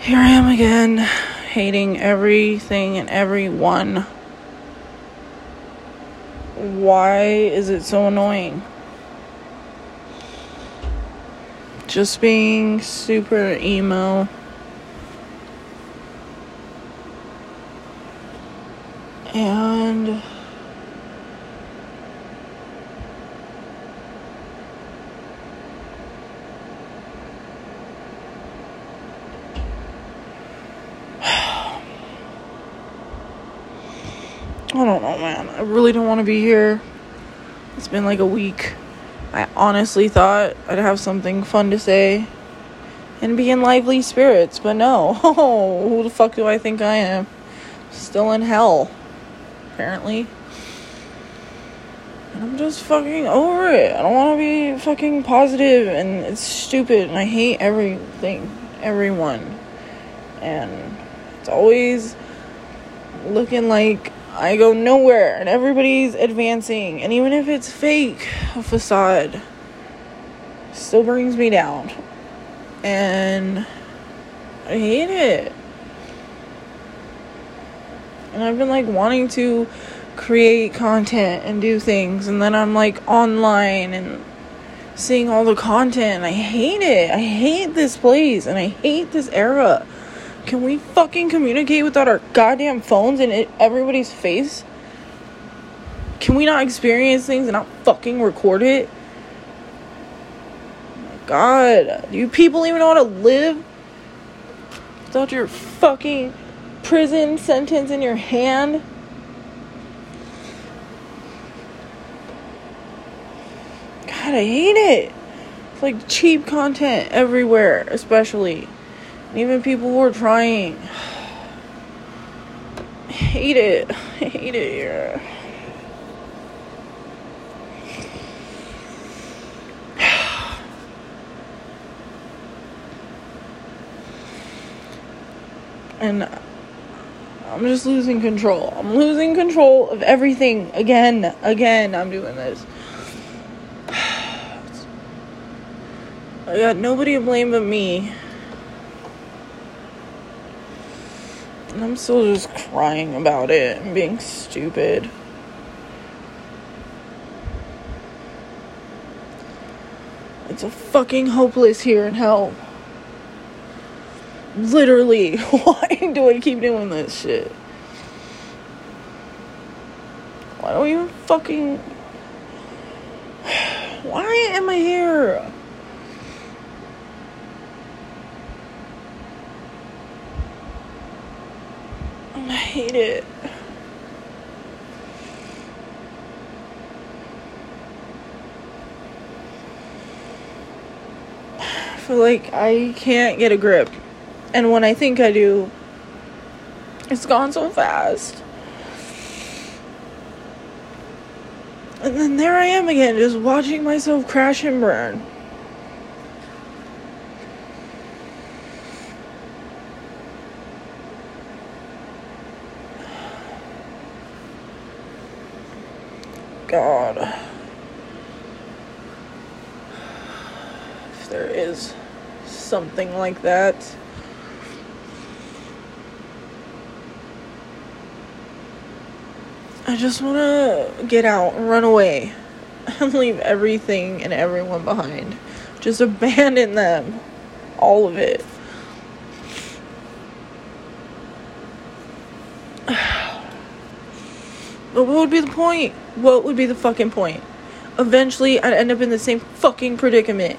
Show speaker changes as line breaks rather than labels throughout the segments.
Here I am again, hating everything and everyone. Why is it so annoying? Just being super emo. And I don't know, man. I really don't want to be here. It's been like a week. I honestly thought I'd have something fun to say and be in lively spirits, but no. Oh, who the fuck do I think I am? Still in hell, apparently. And I'm just fucking over it. I don't want to be fucking positive, and it's stupid, and I hate everything, everyone. And it's always looking like I go nowhere and everybody's advancing. And even if it's fake, a facade still brings me down. And I hate it. And I've been like wanting to create content and do things. And then I'm like online and seeing all the content. I hate it. I hate this place and I hate this era. Can we fucking communicate without our goddamn phones in everybody's face? Can we not experience things and not fucking record it? God, do you people even know how to live without your fucking prison sentence in your hand? God, I hate it. It's like cheap content everywhere, especially. Even people who are trying. Hate it. Hate it here. And I'm just losing control. I'm losing control of everything again. Again, I'm doing this. I got nobody to blame but me. And I'm still just crying about it and being stupid. It's a fucking hopeless here in hell. Literally, why do I keep doing this shit? Why don't you fucking. Why am I here? I hate it. I feel like I can't get a grip. And when I think I do, it's gone so fast. And then there I am again, just watching myself crash and burn. God. If there is something like that. I just want to get out run away and leave everything and everyone behind. Just abandon them. All of it. But what would be the point? What would be the fucking point? Eventually, I'd end up in the same fucking predicament.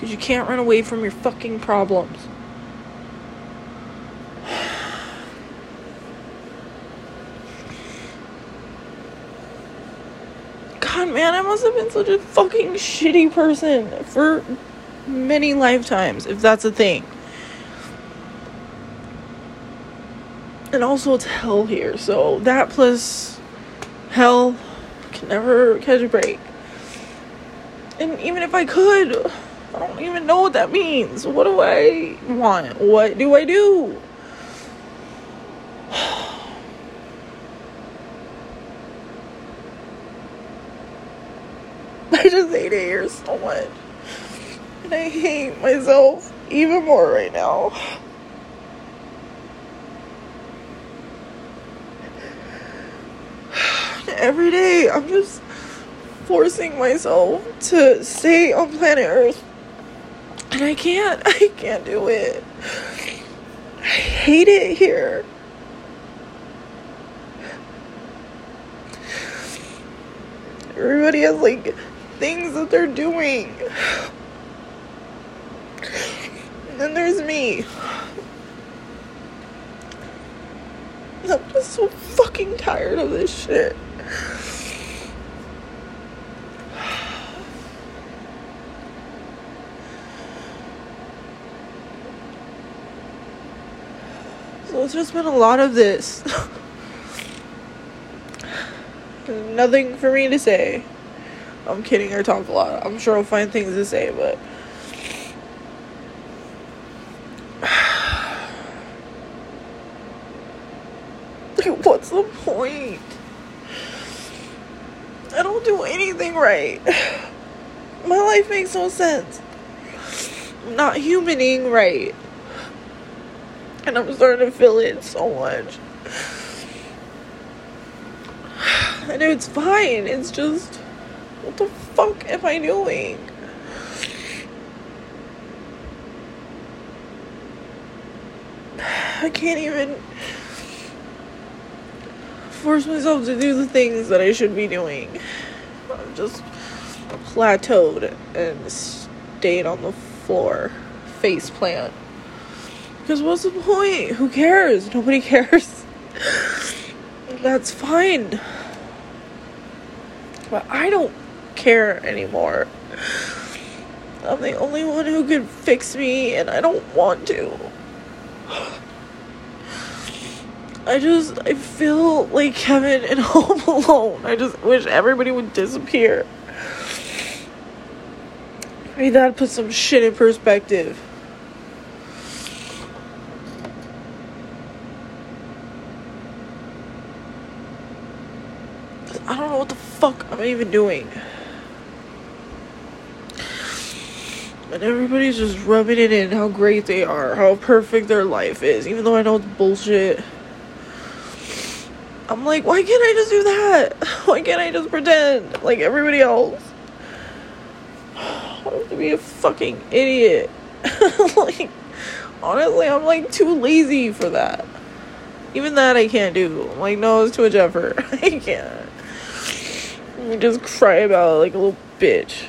Because you can't run away from your fucking problems. God, man, I must have been such a fucking shitty person for many lifetimes, if that's a thing. and also it's hell here so that plus hell can never catch a break and even if i could i don't even know what that means what do i want what do i do i just hate it here so much and i hate myself even more right now. Every day, I'm just forcing myself to stay on planet Earth. And I can't. I can't do it. I hate it here. Everybody has like things that they're doing. And then there's me. I'm just so fucking tired of this shit. It's just been a lot of this. Nothing for me to say. I'm kidding, I talk a lot. I'm sure I'll find things to say, but. What's the point? I don't do anything right. My life makes no sense. I'm not humaning right. And I'm starting to feel it so much. I know it's fine. It's just, what the fuck am I doing? I can't even force myself to do the things that I should be doing. I'm just plateaued and stayed on the floor, face plant. Because what's the point? Who cares? Nobody cares. That's fine. But I don't care anymore. I'm the only one who can fix me, and I don't want to. I just, I feel like Kevin and Home Alone. I just wish everybody would disappear. Maybe that put some shit in perspective. I don't know what the fuck I'm even doing. And everybody's just rubbing it in how great they are, how perfect their life is, even though I know it's bullshit. I'm like, why can't I just do that? Why can't I just pretend like everybody else? I have to be a fucking idiot. like, honestly, I'm like too lazy for that. Even that I can't do. I'm like, no, it's too much effort. I can't. Just cry about it like a little bitch.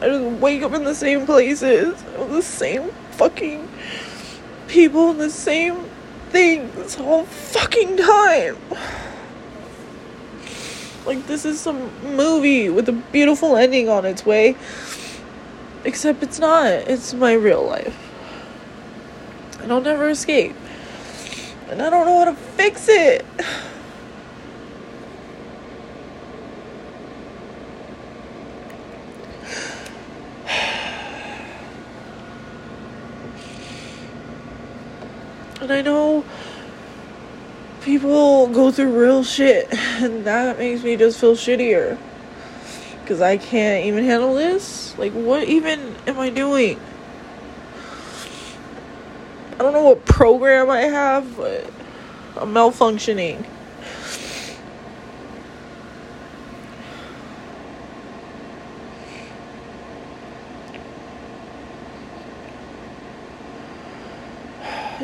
I just wake up in the same places, with the same fucking people, the same thing this whole fucking time. Like, this is some movie with a beautiful ending on its way. Except it's not. It's my real life. And I'll never escape. And I don't know how to fix it. And I know people go through real shit, and that makes me just feel shittier. Because I can't even handle this. Like, what even am I doing? I don't know what program I have, but I'm malfunctioning.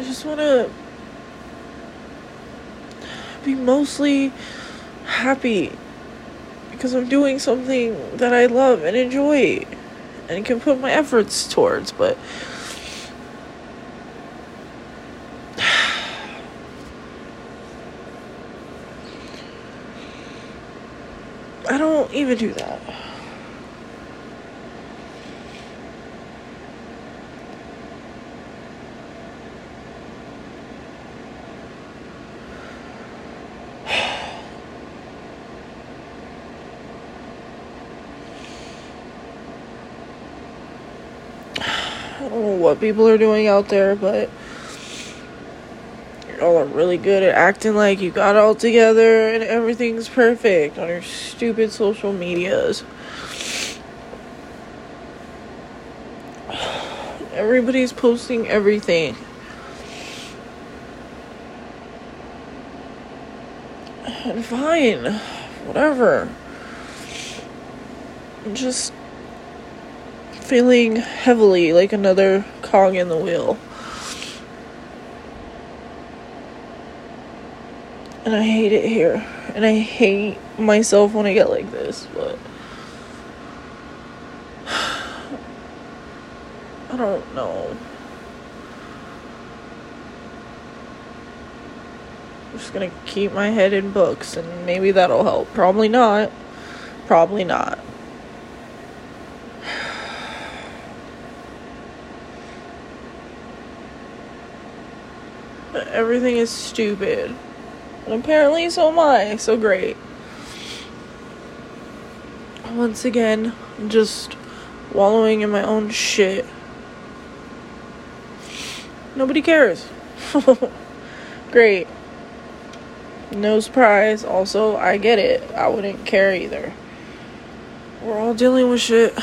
I just want to be mostly happy because I'm doing something that I love and enjoy and can put my efforts towards, but I don't even do that. I don't know what people are doing out there, but y'all are really good at acting like you got it all together and everything's perfect on your stupid social medias. Everybody's posting everything. And fine, whatever. Just feeling heavily like another cog in the wheel. And I hate it here. And I hate myself when I get like this, but I don't know. I'm just gonna keep my head in books and maybe that'll help. Probably not. Probably not. Everything is stupid. And apparently, so am I. So great. Once again, just wallowing in my own shit. Nobody cares. great. No surprise. Also, I get it. I wouldn't care either. We're all dealing with shit.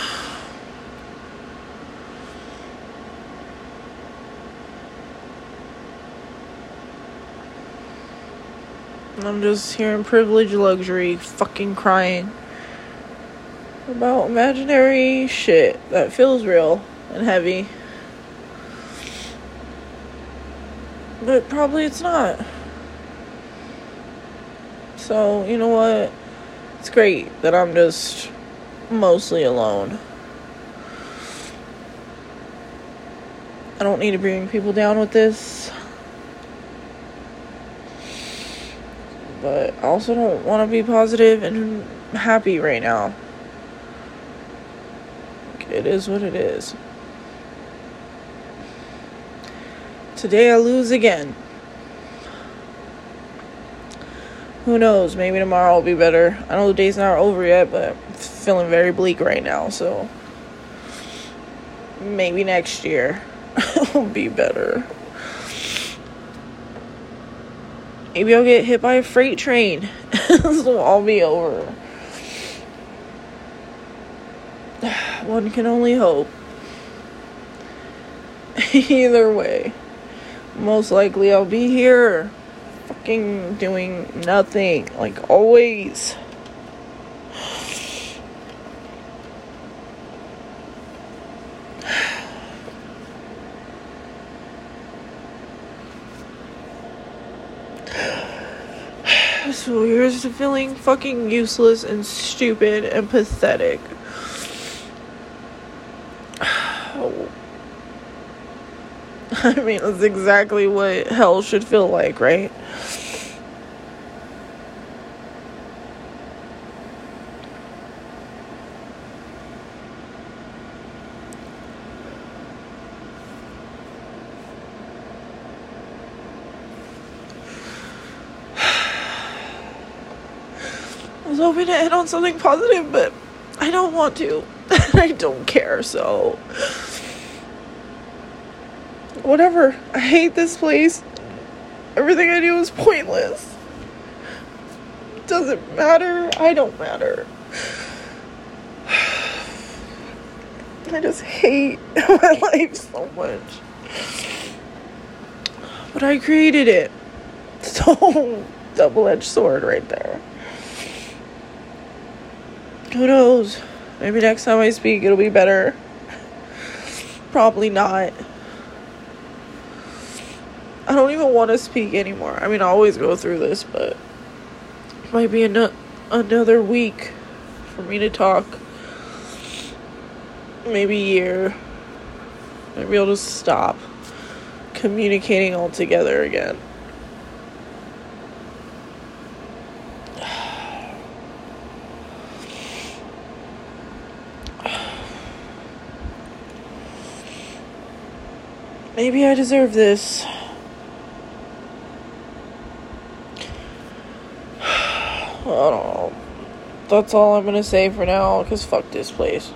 I'm just here in privilege luxury, fucking crying about imaginary shit that feels real and heavy. But probably it's not. So, you know what? It's great that I'm just mostly alone. I don't need to bring people down with this. But I also don't want to be positive and happy right now. It is what it is. Today I lose again. Who knows? Maybe tomorrow will be better. I know the day's not over yet, but I'm feeling very bleak right now, so maybe next year will be better. Maybe I'll get hit by a freight train. so I'll be over. One can only hope. Either way, most likely I'll be here fucking doing nothing, like always. So here's to feeling fucking useless and stupid and pathetic. I mean, that's exactly what hell should feel like, right? Was hoping to end on something positive, but I don't want to. I don't care, so. Whatever. I hate this place. Everything I do is pointless. Doesn't matter. I don't matter. I just hate my life so much. But I created it. So, double edged sword right there who knows? Maybe next time I speak, it'll be better. Probably not. I don't even want to speak anymore. I mean, I always go through this, but it might be an- another week for me to talk. Maybe a year. Maybe I'll just stop communicating altogether again. Maybe I deserve this. I don't know. That's all I'm gonna say for now, because fuck this place.